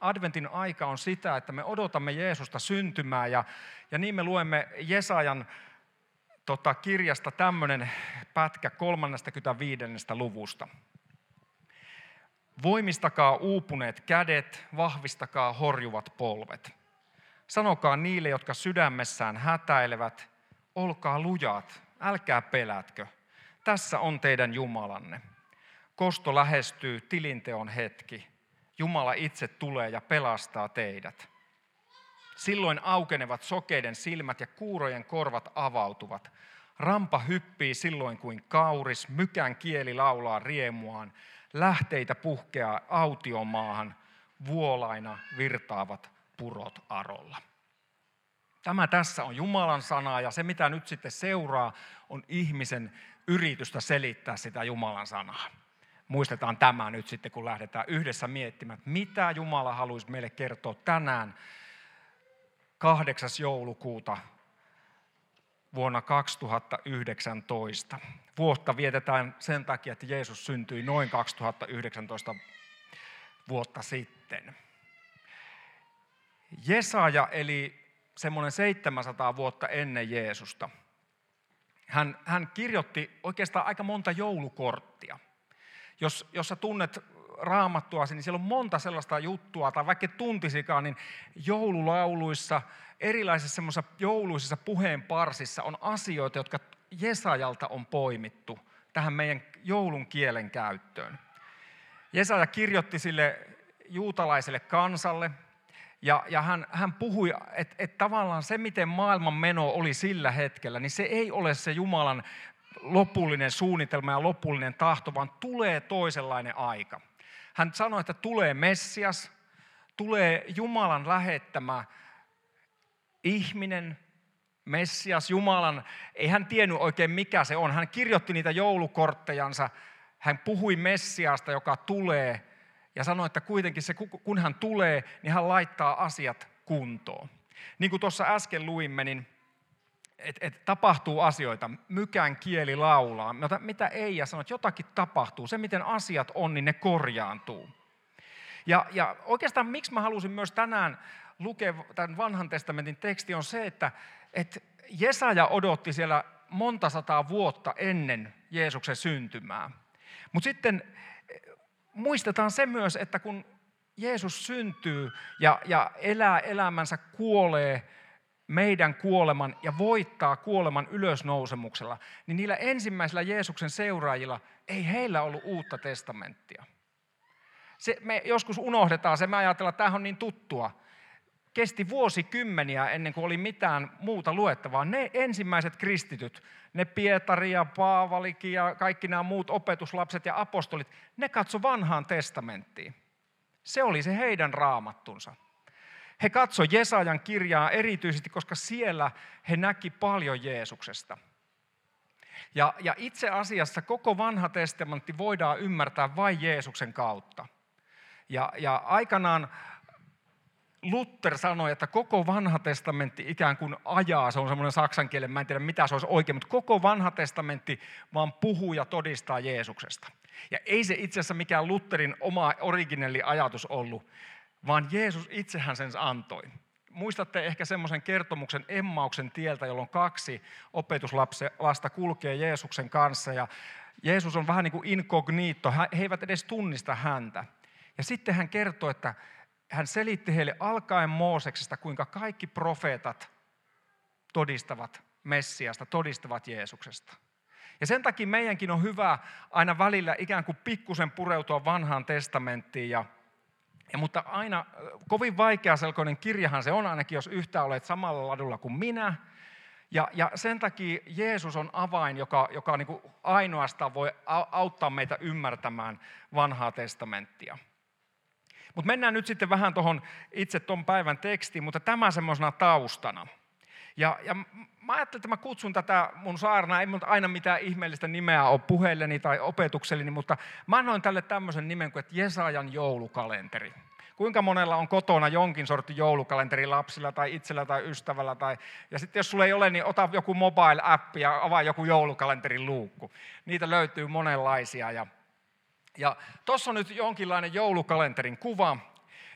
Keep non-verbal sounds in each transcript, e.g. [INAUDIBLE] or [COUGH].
Adventin aika on sitä, että me odotamme Jeesusta syntymää ja, ja niin me luemme Jesajan tota, kirjasta tämmöinen pätkä 35. luvusta. Voimistakaa uupuneet kädet, vahvistakaa horjuvat polvet. Sanokaa niille, jotka sydämessään hätäilevät, olkaa lujat, älkää pelätkö. Tässä on teidän Jumalanne. Kosto lähestyy, tilinteon hetki. Jumala itse tulee ja pelastaa teidät. Silloin aukenevat sokeiden silmät ja kuurojen korvat avautuvat. Rampa hyppii silloin kuin kauris, mykän kieli laulaa riemuaan, lähteitä puhkeaa autiomaahan, vuolaina virtaavat purot arolla. Tämä tässä on Jumalan sanaa ja se mitä nyt sitten seuraa on ihmisen yritystä selittää sitä Jumalan sanaa. Muistetaan tämä nyt sitten, kun lähdetään yhdessä miettimään, mitä Jumala haluaisi meille kertoa tänään 8. joulukuuta vuonna 2019. Vuotta vietetään sen takia, että Jeesus syntyi noin 2019 vuotta sitten. Jesaja eli semmoinen 700 vuotta ennen Jeesusta. Hän, hän kirjoitti oikeastaan aika monta joulukorttia. Jos, jos sä tunnet raamattua, niin siellä on monta sellaista juttua, tai vaikka tuntisikaan, niin joululauluissa, erilaisissa semmoisissa jouluisissa puheenparsissa on asioita, jotka Jesajalta on poimittu tähän meidän joulun kielen käyttöön. Jesaja kirjoitti sille juutalaiselle kansalle, ja, ja hän, hän puhui, että, että tavallaan se, miten maailman meno oli sillä hetkellä, niin se ei ole se Jumalan lopullinen suunnitelma ja lopullinen tahto, vaan tulee toisenlainen aika. Hän sanoi, että tulee Messias, tulee Jumalan lähettämä ihminen, Messias, Jumalan, ei hän tiennyt oikein mikä se on. Hän kirjoitti niitä joulukorttejansa, hän puhui Messiasta, joka tulee ja sanoi, että kuitenkin se, kun hän tulee, niin hän laittaa asiat kuntoon. Niin kuin tuossa äsken luimme, niin että et tapahtuu asioita, mykään kieli laulaa, mitä, mitä ei ja sanoo, että jotakin tapahtuu. Se, miten asiat on, niin ne korjaantuu. Ja, ja oikeastaan miksi mä halusin myös tänään lukea tämän vanhan testamentin teksti on se, että, että Jesaja odotti siellä monta sataa vuotta ennen Jeesuksen syntymää. Mutta sitten muistetaan se myös, että kun Jeesus syntyy ja, ja elää elämänsä, kuolee meidän kuoleman ja voittaa kuoleman ylösnousemuksella, niin niillä ensimmäisillä Jeesuksen seuraajilla ei heillä ollut uutta testamenttia. Se, me joskus unohdetaan se, me ajatellaan, että tämä on niin tuttua. Kesti vuosikymmeniä ennen kuin oli mitään muuta luettavaa. Ne ensimmäiset kristityt, ne Pietari ja Paavalikin ja kaikki nämä muut opetuslapset ja apostolit, ne katso vanhaan testamenttiin. Se oli se heidän raamattunsa. He katso Jesajan kirjaa erityisesti, koska siellä he näki paljon Jeesuksesta. Ja, ja itse asiassa koko vanha testamentti voidaan ymmärtää vain Jeesuksen kautta. Ja, ja aikanaan Luther sanoi, että koko vanha testamentti ikään kuin ajaa, se on semmoinen saksan kielen, mä en tiedä mitä se olisi oikein, mutta koko vanha testamentti vaan puhuu ja todistaa Jeesuksesta. Ja ei se itse asiassa mikään Lutherin oma originelli ajatus ollut, vaan Jeesus itsehän sen antoi. Muistatte ehkä semmoisen kertomuksen Emmauksen tieltä, jolloin kaksi opetuslasta kulkee Jeesuksen kanssa ja Jeesus on vähän niin kuin inkognito, he eivät edes tunnista häntä. Ja sitten hän kertoo, että hän selitti heille alkaen Mooseksesta, kuinka kaikki profeetat todistavat Messiasta, todistavat Jeesuksesta. Ja sen takia meidänkin on hyvä aina välillä ikään kuin pikkusen pureutua vanhaan testamenttiin. Ja, ja, mutta aina kovin vaikeaselkoinen kirjahan se on ainakin, jos yhtä olet samalla ladulla kuin minä. Ja, ja sen takia Jeesus on avain, joka, joka niin kuin ainoastaan voi auttaa meitä ymmärtämään vanhaa testamenttia. Mutta mennään nyt sitten vähän tuohon itse tuon päivän tekstiin, mutta tämä semmoisena taustana. Ja, ja mä ajattelin, että mä kutsun tätä mun saarnaa, ei mun aina mitään ihmeellistä nimeä ole puheelleni tai opetukselleni, mutta mä annoin tälle tämmöisen nimen kuin, että Jesajan joulukalenteri. Kuinka monella on kotona jonkin sortin joulukalenteri lapsilla tai itsellä tai ystävällä? Tai... Ja sitten jos sulla ei ole, niin ota joku mobile-appi ja avaa joku joulukalenterin luukku. Niitä löytyy monenlaisia. Ja ja tuossa on nyt jonkinlainen joulukalenterin kuva.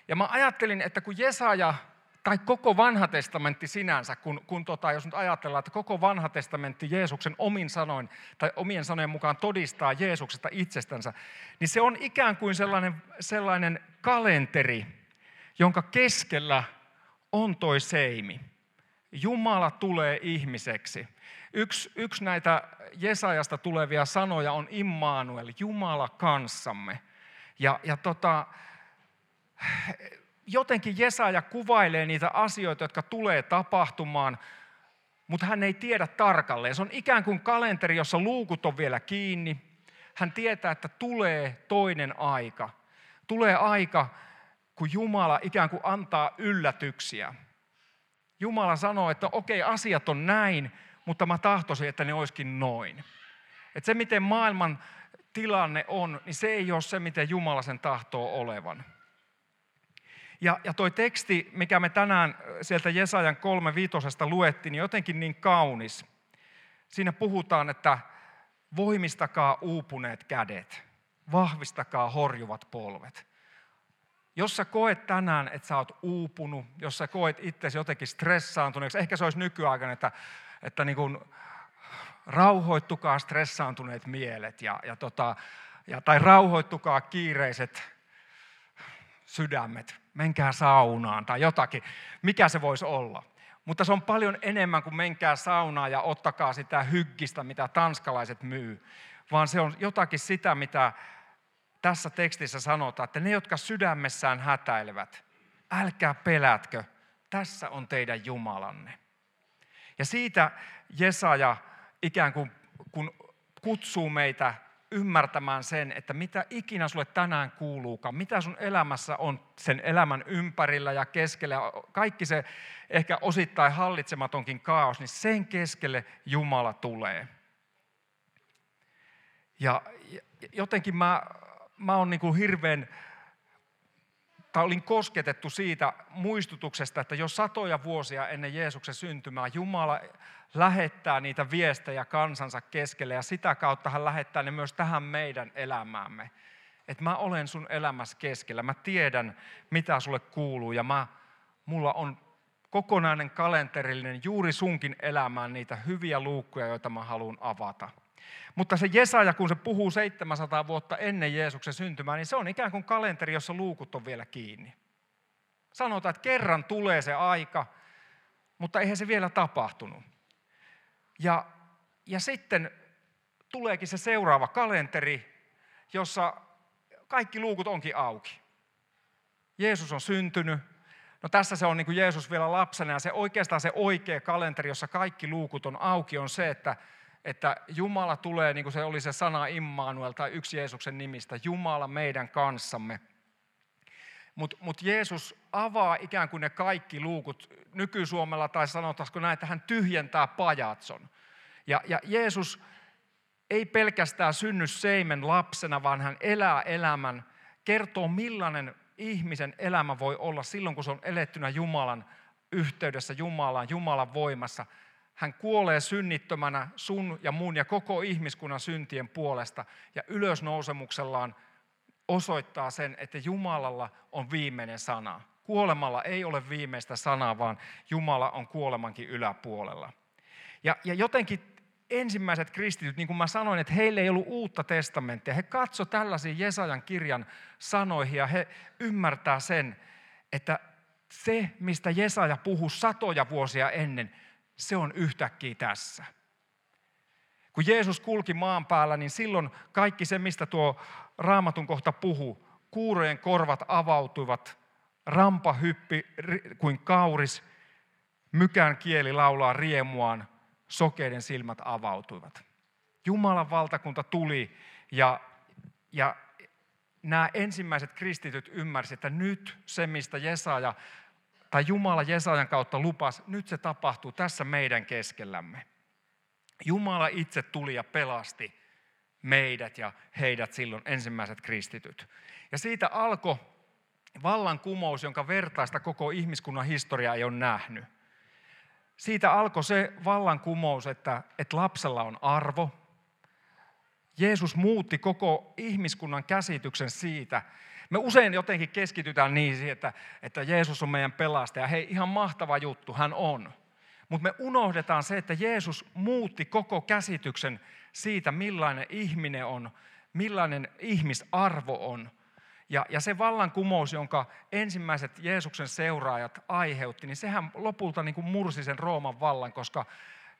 Ja mä ajattelin, että kun Jesaja tai koko vanha testamentti sinänsä, kun, kun tota, jos nyt ajatellaan, että koko vanha testamentti Jeesuksen omin sanoin tai omien sanojen mukaan todistaa Jeesuksesta itsestänsä, niin se on ikään kuin sellainen, sellainen kalenteri, jonka keskellä on toi seimi. Jumala tulee ihmiseksi. Yksi, yksi näitä Jesajasta tulevia sanoja on Immanuel, Jumala kanssamme. Ja, ja tota, jotenkin Jesaja kuvailee niitä asioita, jotka tulee tapahtumaan, mutta hän ei tiedä tarkalleen. Se on ikään kuin kalenteri, jossa luukut on vielä kiinni. Hän tietää, että tulee toinen aika. Tulee aika, kun Jumala ikään kuin antaa yllätyksiä. Jumala sanoo, että okei, asiat on näin, mutta mä tahtoisin, että ne olisikin noin. Että se, miten maailman tilanne on, niin se ei ole se, miten Jumala sen tahtoo olevan. Ja, ja toi teksti, mikä me tänään sieltä Jesajan kolme viitosesta luettiin, niin jotenkin niin kaunis. Siinä puhutaan, että voimistakaa uupuneet kädet, vahvistakaa horjuvat polvet. Jos sä koet tänään, että sä oot uupunut, jos sä koet itsesi jotenkin stressaantuneeksi, ehkä se olisi nykyaikana, että, että niin kuin rauhoittukaa stressaantuneet mielet ja, ja tota, ja, tai rauhoittukaa kiireiset sydämet, menkää saunaan tai jotakin, mikä se voisi olla. Mutta se on paljon enemmän kuin menkää saunaan ja ottakaa sitä hyggistä, mitä tanskalaiset myy, vaan se on jotakin sitä, mitä tässä tekstissä sanotaan, että ne, jotka sydämessään hätäilevät, älkää pelätkö, tässä on teidän Jumalanne. Ja siitä Jesaja ikään kuin kun kutsuu meitä ymmärtämään sen, että mitä ikinä sulle tänään kuuluukaan, mitä sun elämässä on sen elämän ympärillä ja keskellä, kaikki se ehkä osittain hallitsematonkin kaos, niin sen keskelle Jumala tulee. Ja jotenkin mä, mä oon niin kuin hirveän, tai olin kosketettu siitä muistutuksesta, että jo satoja vuosia ennen Jeesuksen syntymää Jumala lähettää niitä viestejä kansansa keskelle ja sitä kautta hän lähettää ne myös tähän meidän elämäämme. Että mä olen sun elämässä keskellä, mä tiedän mitä sulle kuuluu ja mä, mulla on kokonainen kalenterillinen juuri sunkin elämään niitä hyviä luukkuja, joita mä haluan avata. Mutta se Jesaja, kun se puhuu 700 vuotta ennen Jeesuksen syntymää, niin se on ikään kuin kalenteri, jossa luukut on vielä kiinni. Sanotaan, että kerran tulee se aika, mutta eihän se vielä tapahtunut. Ja, ja sitten tuleekin se seuraava kalenteri, jossa kaikki luukut onkin auki. Jeesus on syntynyt. No tässä se on niin kuin Jeesus vielä lapsena ja se oikeastaan se oikea kalenteri, jossa kaikki luukut on auki, on se, että, että Jumala tulee, niin kuin se oli se sana Immanuel tai yksi Jeesuksen nimistä, Jumala meidän kanssamme. Mutta mut Jeesus avaa ikään kuin ne kaikki luukut nykysuomella, tai sanotaanko näin, että hän tyhjentää pajatson. Ja, ja Jeesus ei pelkästään synny seimen lapsena, vaan hän elää elämän, kertoo millainen ihmisen elämä voi olla silloin, kun se on elettynä Jumalan yhteydessä, Jumalaan, Jumalan voimassa. Hän kuolee synnittömänä sun ja mun ja koko ihmiskunnan syntien puolesta ja ylösnousemuksellaan osoittaa sen, että Jumalalla on viimeinen sana. Kuolemalla ei ole viimeistä sanaa, vaan Jumala on kuolemankin yläpuolella. Ja, ja jotenkin ensimmäiset kristityt, niin kuin mä sanoin, että heille ei ollut uutta testamenttia. He katso tällaisia Jesajan kirjan sanoihin ja he ymmärtää sen, että se, mistä Jesaja puhuu satoja vuosia ennen, se on yhtäkkiä tässä. Kun Jeesus kulki maan päällä, niin silloin kaikki se, mistä tuo raamatun kohta puhuu, kuurojen korvat avautuivat, rampa hyppi kuin kauris, mykän kieli laulaa riemuaan, sokeiden silmät avautuivat. Jumalan valtakunta tuli ja, ja nämä ensimmäiset kristityt ymmärsivät, että nyt se, mistä Jesaja tai Jumala Jesajan kautta lupas, nyt se tapahtuu tässä meidän keskellämme. Jumala itse tuli ja pelasti meidät ja heidät silloin ensimmäiset kristityt. Ja siitä alkoi vallankumous, jonka vertaista koko ihmiskunnan historia ei ole nähnyt. Siitä alkoi se vallankumous, että, että lapsella on arvo. Jeesus muutti koko ihmiskunnan käsityksen siitä, Me usein jotenkin keskitytään niin, että, että Jeesus on meidän pelastaja. Hei, ihan mahtava juttu, hän on. Mutta me unohdetaan se, että Jeesus muutti koko käsityksen siitä, millainen ihminen on, millainen ihmisarvo on. Ja, ja se vallankumous, jonka ensimmäiset Jeesuksen seuraajat aiheutti, niin sehän lopulta niin kuin mursi sen Rooman vallan, koska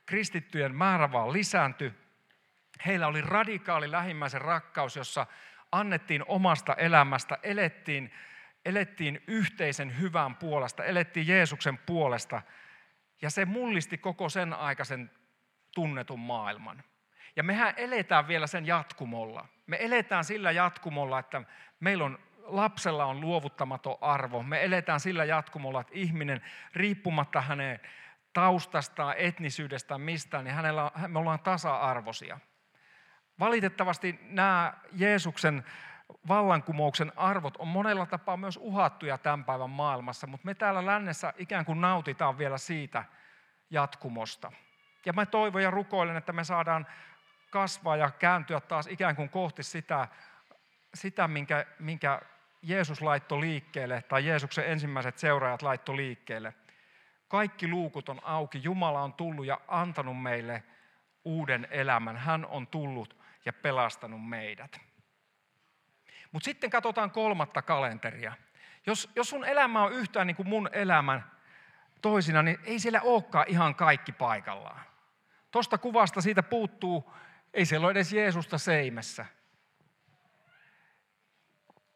kristittyjen määrä vaan lisääntyi. Heillä oli radikaali lähimmäisen rakkaus, jossa annettiin omasta elämästä, elettiin, elettiin yhteisen hyvän puolesta, elettiin Jeesuksen puolesta. Ja se mullisti koko sen aikaisen tunnetun maailman. Ja mehän eletään vielä sen jatkumolla. Me eletään sillä jatkumolla, että meillä on lapsella on luovuttamaton arvo. Me eletään sillä jatkumolla, että ihminen riippumatta hänen taustastaan, etnisyydestään, mistään, niin hänellä, me ollaan tasa-arvoisia. Valitettavasti nämä Jeesuksen vallankumouksen arvot on monella tapaa myös uhattuja tämän päivän maailmassa, mutta me täällä lännessä ikään kuin nautitaan vielä siitä jatkumosta. Ja mä toivon ja rukoilen, että me saadaan kasvaa ja kääntyä taas ikään kuin kohti sitä, sitä minkä, minkä Jeesus laittoi liikkeelle, tai Jeesuksen ensimmäiset seuraajat laittoi liikkeelle. Kaikki luukut on auki, Jumala on tullut ja antanut meille uuden elämän. Hän on tullut ja pelastanut meidät. Mutta sitten katsotaan kolmatta kalenteria. Jos, jos sun elämä on yhtään niin kuin mun elämän toisina, niin ei siellä olekaan ihan kaikki paikallaan. Tuosta kuvasta siitä puuttuu, ei siellä ole edes Jeesusta seimessä.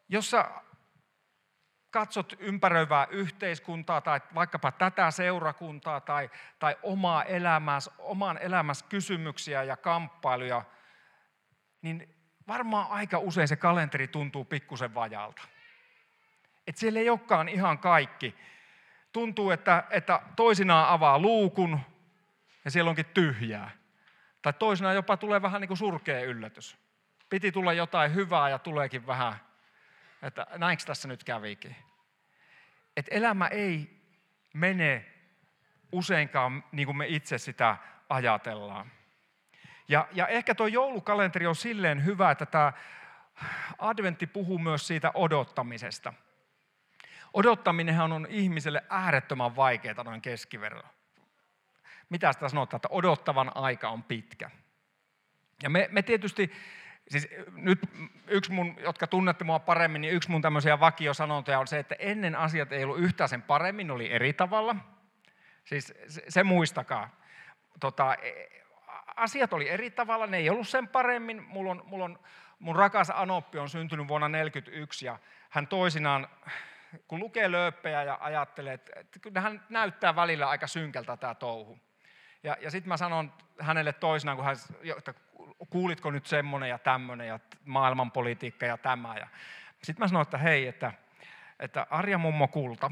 Jos sä katsot ympäröivää yhteiskuntaa tai vaikkapa tätä seurakuntaa tai, tai omaa elämääsi, oman elämässä kysymyksiä ja kamppailuja, niin varmaan aika usein se kalenteri tuntuu pikkusen vajalta. Että siellä ei olekaan ihan kaikki. Tuntuu, että, että toisinaan avaa luukun ja siellä onkin tyhjää. Tai toisinaan jopa tulee vähän niin kuin surkea yllätys. Piti tulla jotain hyvää ja tuleekin vähän, että näinkö tässä nyt kävikin. Että elämä ei mene useinkaan niin kuin me itse sitä ajatellaan. Ja, ja ehkä tuo joulukalenteri on silleen hyvä, että tämä adventti puhuu myös siitä odottamisesta. Odottaminenhan on ihmiselle äärettömän vaikeaa noin keskiverrolla. Mitä sitä sanotaan, että odottavan aika on pitkä. Ja me, me tietysti, siis nyt yksi mun, jotka tunnette mua paremmin, niin yksi mun tämmöisiä vakiosanontoja on se, että ennen asiat ei ollut yhtään sen paremmin, oli eri tavalla. Siis se, se muistakaa. Tota, asiat oli eri tavalla, ne ei ollut sen paremmin. Mulla on, mulla on, mun rakas Anoppi on syntynyt vuonna 1941 ja hän toisinaan, kun lukee lööppejä ja ajattelee, että, että kyllä hän näyttää välillä aika synkältä tämä touhu. Ja, ja sitten mä sanon hänelle toisinaan, kun hän, että kuulitko nyt semmoinen ja tämmöinen ja maailmanpolitiikka ja tämä. Ja sitten mä sanoin, että hei, että, että Arja Mummo Kulta,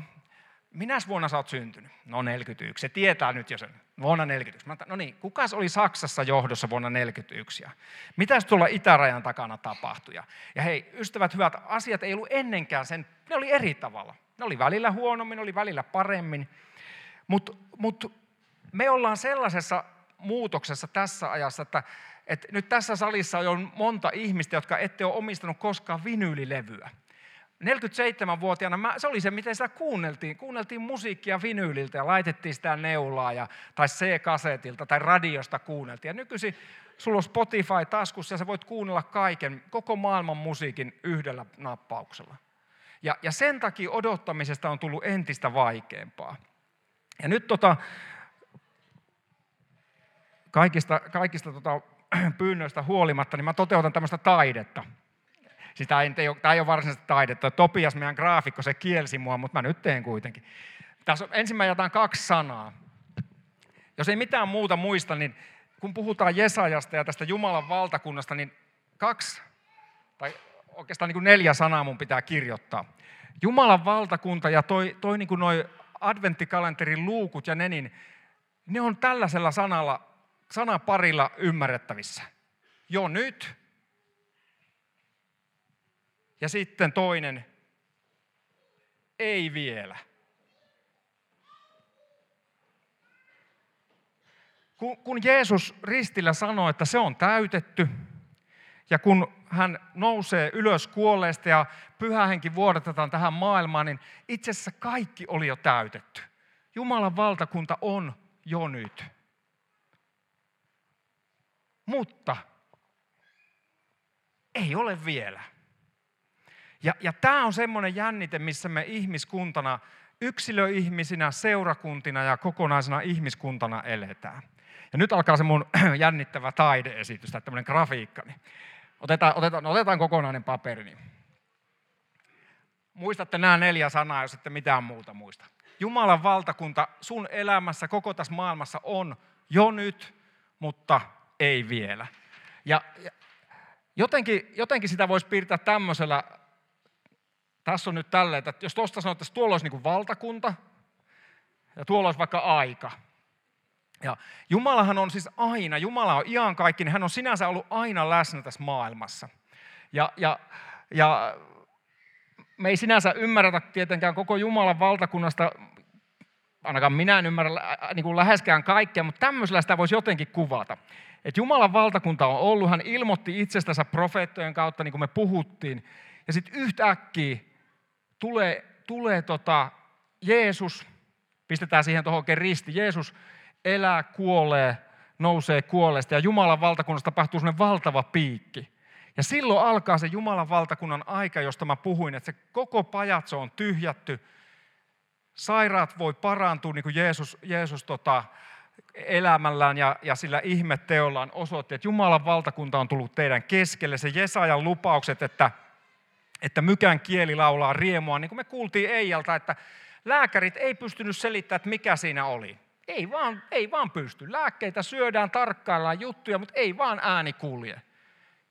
minä vuonna sä oot syntynyt? No 41. Se tietää nyt jo sen. Vuonna 41. Mä no niin, kukas oli Saksassa johdossa vuonna 41? Ja mitäs tuolla itärajan takana tapahtui? Ja hei, ystävät hyvät, asiat ei ollut ennenkään sen, ne oli eri tavalla. Ne oli välillä huonommin, ne oli välillä paremmin. Mutta mut me ollaan sellaisessa muutoksessa tässä ajassa, että, että nyt tässä salissa on monta ihmistä, jotka ette ole omistanut koskaan vinyylilevyä. 47-vuotiaana se oli se, miten sitä kuunneltiin. Kuunneltiin musiikkia vinyyliltä ja laitettiin sitä neulaa ja, tai C-kasetilta tai radiosta kuunneltiin. Ja nykyisin sulla on Spotify taskussa ja sä voit kuunnella kaiken, koko maailman musiikin yhdellä nappauksella. Ja, ja sen takia odottamisesta on tullut entistä vaikeampaa. Ja nyt tota, kaikista, kaikista tota, [CLEARS THROAT] pyynnöistä huolimatta, niin mä toteutan tämmöistä taidetta. Ei, tämä ei ole varsinaisesti taidetta. Topias, meidän graafikko, se kielsi mua, mutta mä nyt teen kuitenkin. Tässä on, ensin jätän kaksi sanaa. Jos ei mitään muuta muista, niin kun puhutaan Jesajasta ja tästä Jumalan valtakunnasta, niin kaksi, tai oikeastaan niin kuin neljä sanaa mun pitää kirjoittaa. Jumalan valtakunta ja toi, toi niin kuin adventtikalenterin luukut ja ne, niin ne on tällaisella sanalla, sanaparilla ymmärrettävissä. Jo nyt ja sitten toinen, ei vielä. Kun Jeesus ristillä sanoi, että se on täytetty, ja kun hän nousee ylös kuolleesta ja pyhä henki vuodatetaan tähän maailmaan, niin itse asiassa kaikki oli jo täytetty. Jumalan valtakunta on jo nyt. Mutta ei ole vielä. Ja, ja tämä on semmoinen jännite, missä me ihmiskuntana, yksilöihmisinä, seurakuntina ja kokonaisena ihmiskuntana eletään. Ja nyt alkaa se mun [CLEARS THROAT] jännittävä taideesitys, tai tämmöinen grafiikka. Otetaan, otetaan, otetaan kokonainen paperi. Niin. Muistatte nämä neljä sanaa, jos ette mitään muuta muista. Jumalan valtakunta sun elämässä, koko tässä maailmassa on jo nyt, mutta ei vielä. Ja, ja jotenkin, jotenkin sitä voisi piirtää tämmöisellä, tässä on nyt tälleen, että jos tuosta sanottaisiin, että tuolla olisi niin valtakunta ja tuolla olisi vaikka aika. Ja Jumalahan on siis aina, Jumala on ihan kaikki, niin hän on sinänsä ollut aina läsnä tässä maailmassa. Ja, ja, ja me ei sinänsä ymmärretä tietenkään koko Jumalan valtakunnasta, ainakaan minä en ymmärrä niin kuin läheskään kaikkea, mutta tämmöisellä sitä voisi jotenkin kuvata. Että Jumalan valtakunta on ollut, hän ilmoitti itsestänsä profeettojen kautta, niin kuin me puhuttiin, ja sitten yhtäkkiä tulee, tulee tota Jeesus, pistetään siihen tuohon oikein risti, Jeesus elää, kuolee, nousee kuolleesta ja Jumalan valtakunnassa tapahtuu sellainen valtava piikki. Ja silloin alkaa se Jumalan valtakunnan aika, josta mä puhuin, että se koko pajatso on tyhjätty. Sairaat voi parantua, niin kuin Jeesus, Jeesus tota, elämällään ja, ja sillä ihmetteollaan osoitti, että Jumalan valtakunta on tullut teidän keskelle. Se Jesajan lupaukset, että, että mykän kieli laulaa riemua, niin kuin me kuultiin Eijalta, että lääkärit ei pystynyt selittämään, että mikä siinä oli. Ei vaan, ei vaan pysty. Lääkkeitä syödään, tarkkaillaan juttuja, mutta ei vaan ääni kulje.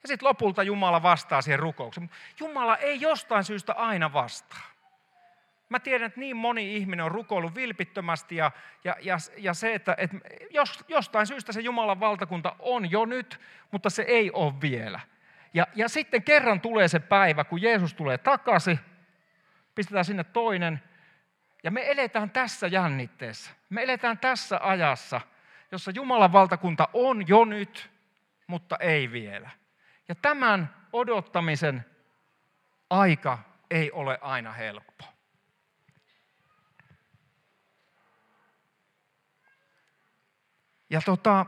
Ja sitten lopulta Jumala vastaa siihen rukoukseen. Jumala ei jostain syystä aina vastaa. Mä tiedän, että niin moni ihminen on rukoillut vilpittömästi ja, ja, ja, ja se, että, että jos, jostain syystä se Jumalan valtakunta on jo nyt, mutta se ei ole vielä. Ja, ja sitten kerran tulee se päivä, kun Jeesus tulee takaisin, pistetään sinne toinen, ja me eletään tässä jännitteessä. Me eletään tässä ajassa, jossa Jumalan valtakunta on jo nyt, mutta ei vielä. Ja tämän odottamisen aika ei ole aina helppo. Ja tota,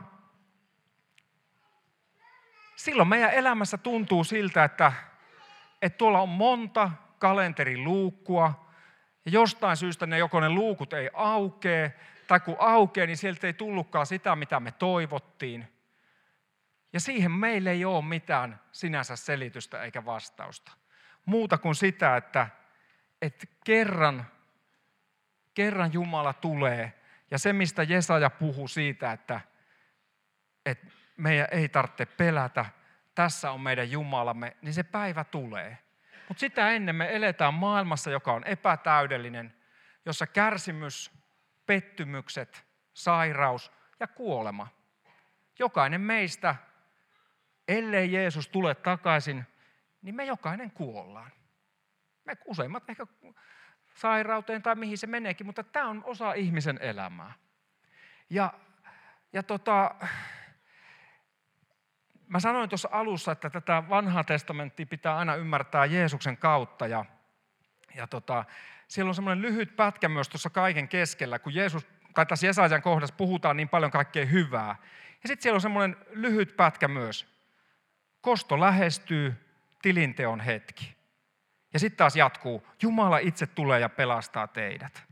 silloin meidän elämässä tuntuu siltä, että, että tuolla on monta kalenteriluukkua, ja jostain syystä ne joko ne luukut ei aukee, tai kun aukeaa, niin sieltä ei tullutkaan sitä, mitä me toivottiin. Ja siihen meille ei ole mitään sinänsä selitystä eikä vastausta. Muuta kuin sitä, että, että kerran, kerran Jumala tulee. Ja se, mistä Jesaja puhuu siitä, että, että meidän ei tarvitse pelätä, tässä on meidän Jumalamme, niin se päivä tulee. Mutta sitä ennen me eletään maailmassa, joka on epätäydellinen, jossa kärsimys, pettymykset, sairaus ja kuolema. Jokainen meistä, ellei Jeesus tule takaisin, niin me jokainen kuollaan. Me useimmat ehkä sairauteen tai mihin se meneekin, mutta tämä on osa ihmisen elämää. Ja, ja tota, Mä sanoin tuossa alussa, että tätä vanhaa testamenttia pitää aina ymmärtää Jeesuksen kautta. Ja, ja tota, siellä on semmoinen lyhyt pätkä myös tuossa kaiken keskellä, kun Jeesus, tai tässä Jesajan kohdassa puhutaan niin paljon kaikkea hyvää. Ja sitten siellä on semmoinen lyhyt pätkä myös. Kosto lähestyy, tilinteon hetki. Ja sitten taas jatkuu, Jumala itse tulee ja pelastaa teidät.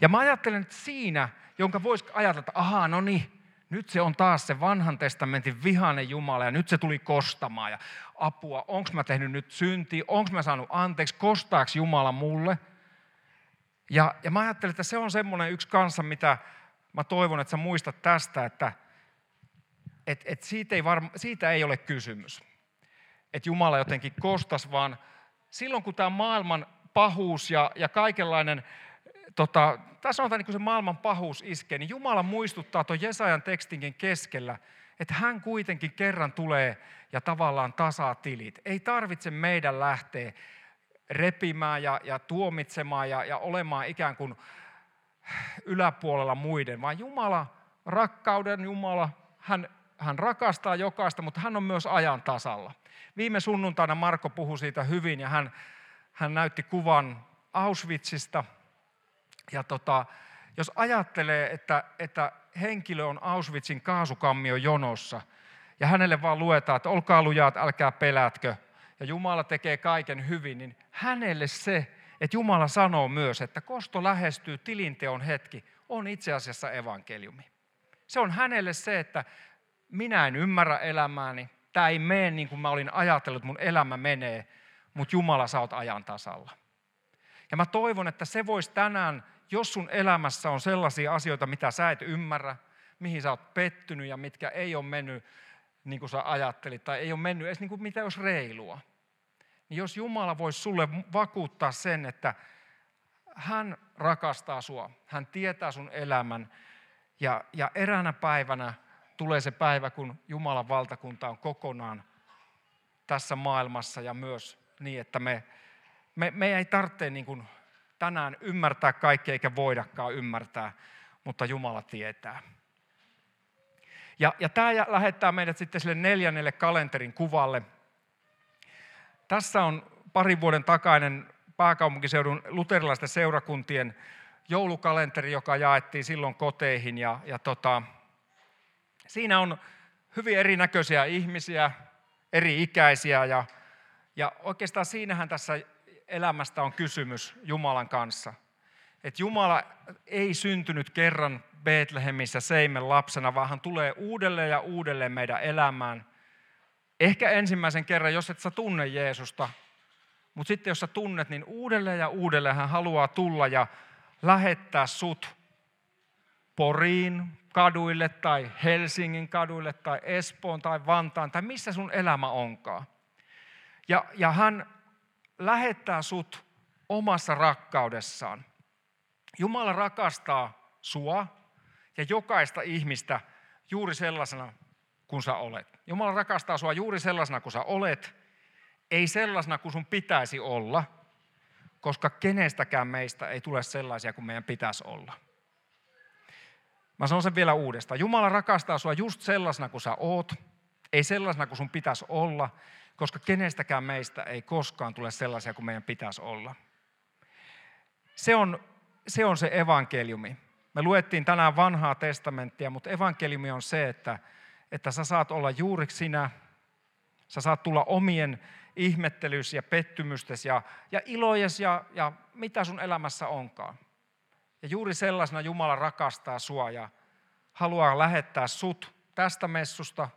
Ja mä ajattelen, että siinä, jonka voisi ajatella, että ahaa, no niin, nyt se on taas se vanhan testamentin vihainen Jumala ja nyt se tuli kostamaan ja apua, onko mä tehnyt nyt syntiä, onko mä saanut anteeksi, kostaako Jumala mulle? Ja, ja mä ajattelen, että se on semmoinen yksi kanssa, mitä mä toivon, että sä muistat tästä, että et, et siitä, ei varma, siitä ei ole kysymys. Että Jumala jotenkin kostas, vaan silloin kun tämä maailman pahuus ja, ja kaikenlainen tota, tässä sanotaan niin kun se maailman pahuus iskee, niin Jumala muistuttaa tuon Jesajan tekstinkin keskellä, että hän kuitenkin kerran tulee ja tavallaan tasaa tilit. Ei tarvitse meidän lähteä repimään ja, ja tuomitsemaan ja, ja olemaan ikään kuin yläpuolella muiden, vaan Jumala, rakkauden Jumala, hän hän rakastaa jokaista, mutta hän on myös ajan tasalla. Viime sunnuntaina Marko puhui siitä hyvin ja hän, hän näytti kuvan Auschwitzista. Ja tota, jos ajattelee, että, että henkilö on Auschwitzin kaasukammio jonossa ja hänelle vaan luetaan, että olkaa lujaat, älkää pelätkö, ja Jumala tekee kaiken hyvin, niin hänelle se, että Jumala sanoo myös, että kosto lähestyy, tilinteon hetki, on itse asiassa evankeliumi. Se on hänelle se, että minä en ymmärrä elämääni, tämä ei mene niin kuin mä olin ajatellut, mun elämä menee, mutta Jumala sä oot ajan tasalla. Ja mä toivon, että se voisi tänään, jos sun elämässä on sellaisia asioita, mitä sä et ymmärrä, mihin sä oot pettynyt ja mitkä ei ole mennyt niin kuin sä ajattelit, tai ei ole mennyt edes niin kuin mitä olisi reilua. Niin jos Jumala voisi sulle vakuuttaa sen, että hän rakastaa sua, hän tietää sun elämän, ja, ja eräänä päivänä tulee se päivä, kun Jumalan valtakunta on kokonaan tässä maailmassa ja myös niin, että me, me, me ei tarvitse niin kuin tänään ymmärtää kaikkea eikä voidakaan ymmärtää, mutta Jumala tietää. Ja, ja tämä lähettää meidät sitten sille neljännelle kalenterin kuvalle. Tässä on parin vuoden takainen pääkaupunkiseudun luterilaisten seurakuntien joulukalenteri, joka jaettiin silloin koteihin. Ja, ja tota, siinä on hyvin erinäköisiä ihmisiä, eri ikäisiä ja, ja oikeastaan siinähän tässä elämästä on kysymys Jumalan kanssa. Että Jumala ei syntynyt kerran Betlehemissä Seimen lapsena, vaan hän tulee uudelleen ja uudelleen meidän elämään. Ehkä ensimmäisen kerran, jos et sä tunne Jeesusta, mutta sitten jos sä tunnet, niin uudelleen ja uudelleen hän haluaa tulla ja lähettää sut Poriin kaduille tai Helsingin kaduille tai Espoon tai Vantaan tai missä sun elämä onkaan. Ja, ja hän lähettää sut omassa rakkaudessaan. Jumala rakastaa sua ja jokaista ihmistä juuri sellaisena kuin sä olet. Jumala rakastaa sua juuri sellaisena kuin sä olet, ei sellaisena kuin sun pitäisi olla, koska kenestäkään meistä ei tule sellaisia kuin meidän pitäisi olla. Mä sanon sen vielä uudestaan. Jumala rakastaa sua just sellaisena kuin sä oot, ei sellaisena kuin sun pitäisi olla, koska kenestäkään meistä ei koskaan tule sellaisia kuin meidän pitäisi olla. Se on se, on se evankeliumi. Me luettiin tänään vanhaa testamenttia, mutta evankeliumi on se, että, että sä saat olla juuri sinä, sä saat tulla omien ihmettelys ja pettymystes ja, ja ilojes ja, ja mitä sun elämässä onkaan. Ja juuri sellaisena Jumala rakastaa sua ja haluaa lähettää sut tästä messusta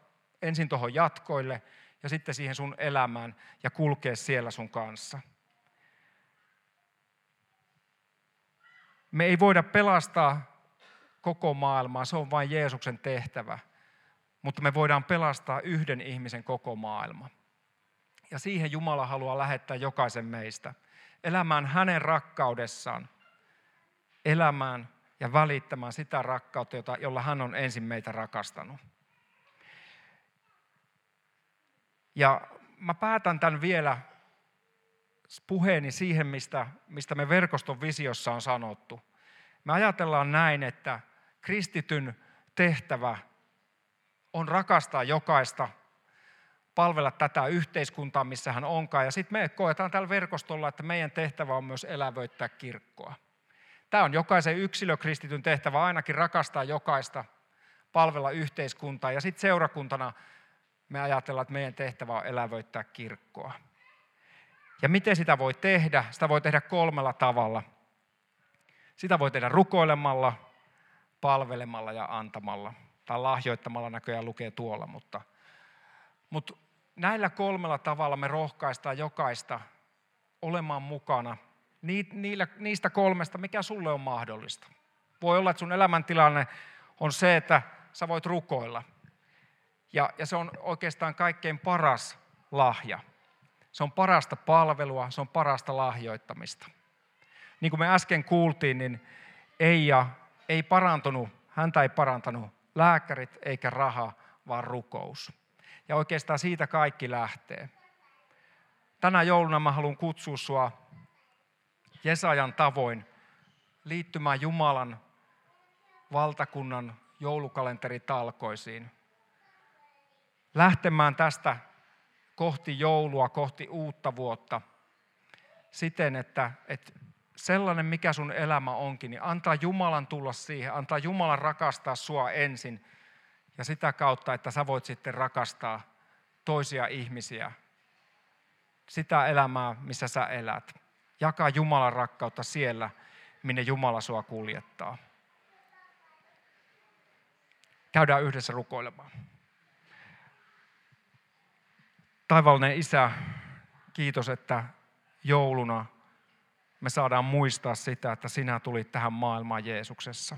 ensin tuohon jatkoille ja sitten siihen sun elämään ja kulkea siellä sun kanssa. Me ei voida pelastaa koko maailmaa, se on vain Jeesuksen tehtävä. Mutta me voidaan pelastaa yhden ihmisen koko maailma. Ja siihen Jumala haluaa lähettää jokaisen meistä. Elämään hänen rakkaudessaan. Elämään ja välittämään sitä rakkautta, jolla hän on ensin meitä rakastanut. Ja mä päätän tämän vielä puheeni siihen, mistä, mistä me verkoston visiossa on sanottu. Me ajatellaan näin, että kristityn tehtävä on rakastaa jokaista, palvella tätä yhteiskuntaa, missä hän onkaan. Ja sitten me koetaan tällä verkostolla, että meidän tehtävä on myös elävöittää kirkkoa. Tämä on jokaisen yksilökristityn tehtävä ainakin rakastaa jokaista, palvella yhteiskuntaa. Ja sitten seurakuntana me ajatellaan, että meidän tehtävä on elävöittää kirkkoa. Ja miten sitä voi tehdä? Sitä voi tehdä kolmella tavalla. Sitä voi tehdä rukoilemalla, palvelemalla ja antamalla. Tai lahjoittamalla näköjään lukee tuolla, mutta, mutta näillä kolmella tavalla me rohkaistaan jokaista olemaan mukana niillä, niistä kolmesta, mikä sulle on mahdollista. Voi olla, että sun elämäntilanne on se, että sä voit rukoilla. Ja, ja se on oikeastaan kaikkein paras lahja. Se on parasta palvelua, se on parasta lahjoittamista. Niin kuin me äsken kuultiin, niin Eija ei parantunut, häntä ei parantanut lääkärit eikä raha, vaan rukous. Ja oikeastaan siitä kaikki lähtee. Tänä jouluna mä haluan kutsua sua Jesajan tavoin liittymään Jumalan valtakunnan joulukalenteritalkoisiin. Lähtemään tästä kohti joulua, kohti uutta vuotta siten, että, että sellainen, mikä sun elämä onkin, niin antaa Jumalan tulla siihen, antaa Jumalan rakastaa sua ensin ja sitä kautta, että sä voit sitten rakastaa toisia ihmisiä, sitä elämää, missä sä elät. Jakaa Jumalan rakkautta siellä, minne Jumala sua kuljettaa. Käydään yhdessä rukoilemaan. Taivallinen Isä, kiitos, että jouluna me saadaan muistaa sitä, että sinä tulit tähän maailmaan Jeesuksessa.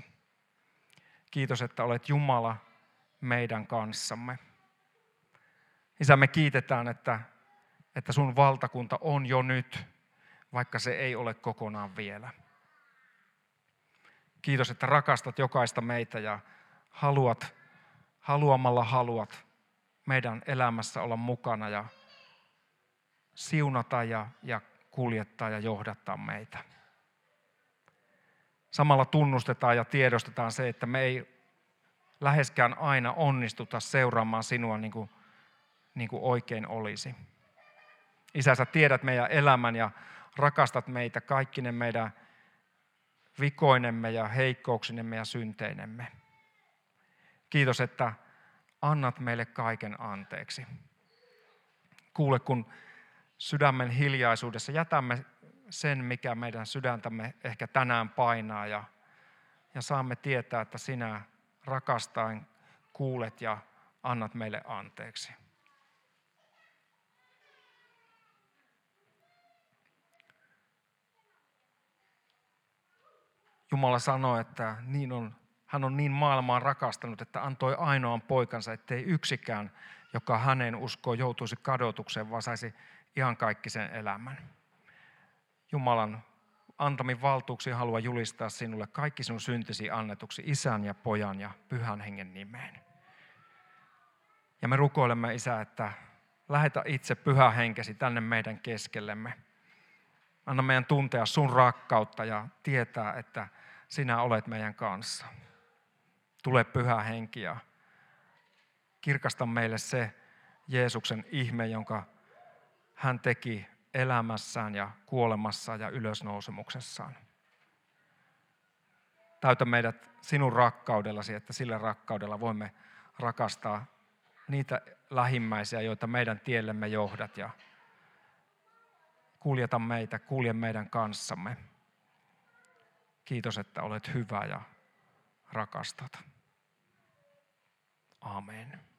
Kiitos, että olet Jumala meidän kanssamme. Isä, me kiitetään, että, että sun valtakunta on jo nyt, vaikka se ei ole kokonaan vielä. Kiitos, että rakastat jokaista meitä ja haluat, haluamalla haluat meidän elämässä olla mukana ja siunata ja, ja kuljettaa ja johdattaa meitä. Samalla tunnustetaan ja tiedostetaan se, että me ei läheskään aina onnistuta seuraamaan sinua niin kuin, niin kuin oikein olisi. Isä, sä tiedät meidän elämän ja rakastat meitä kaikki ne meidän vikoinemme ja heikkouksinemme ja synteinemme. Kiitos, että annat meille kaiken anteeksi. Kuule, kun sydämen hiljaisuudessa jätämme sen, mikä meidän sydäntämme ehkä tänään painaa ja, ja saamme tietää, että sinä rakastaen kuulet ja annat meille anteeksi. Jumala sanoi, että niin on, hän on niin maailmaan rakastanut, että antoi ainoan poikansa, ettei yksikään, joka hänen uskoo, joutuisi kadotukseen, vaan saisi ihan kaikki sen elämän. Jumalan antamin valtuuksiin haluaa julistaa sinulle kaikki sinun syntisi annetuksi isän ja pojan ja pyhän hengen nimeen. Ja me rukoilemme, Isä, että lähetä itse pyhä henkesi tänne meidän keskellemme. Anna meidän tuntea sun rakkautta ja tietää, että sinä olet meidän kanssa. Tule pyhä henki ja kirkasta meille se Jeesuksen ihme, jonka hän teki elämässään ja kuolemassaan ja ylösnousemuksessaan. Täytä meidät sinun rakkaudellasi, että sillä rakkaudella voimme rakastaa niitä lähimmäisiä, joita meidän tiellemme johdat ja kuljeta meitä, kulje meidän kanssamme. Kiitos, että olet hyvä ja rakastat. Amen.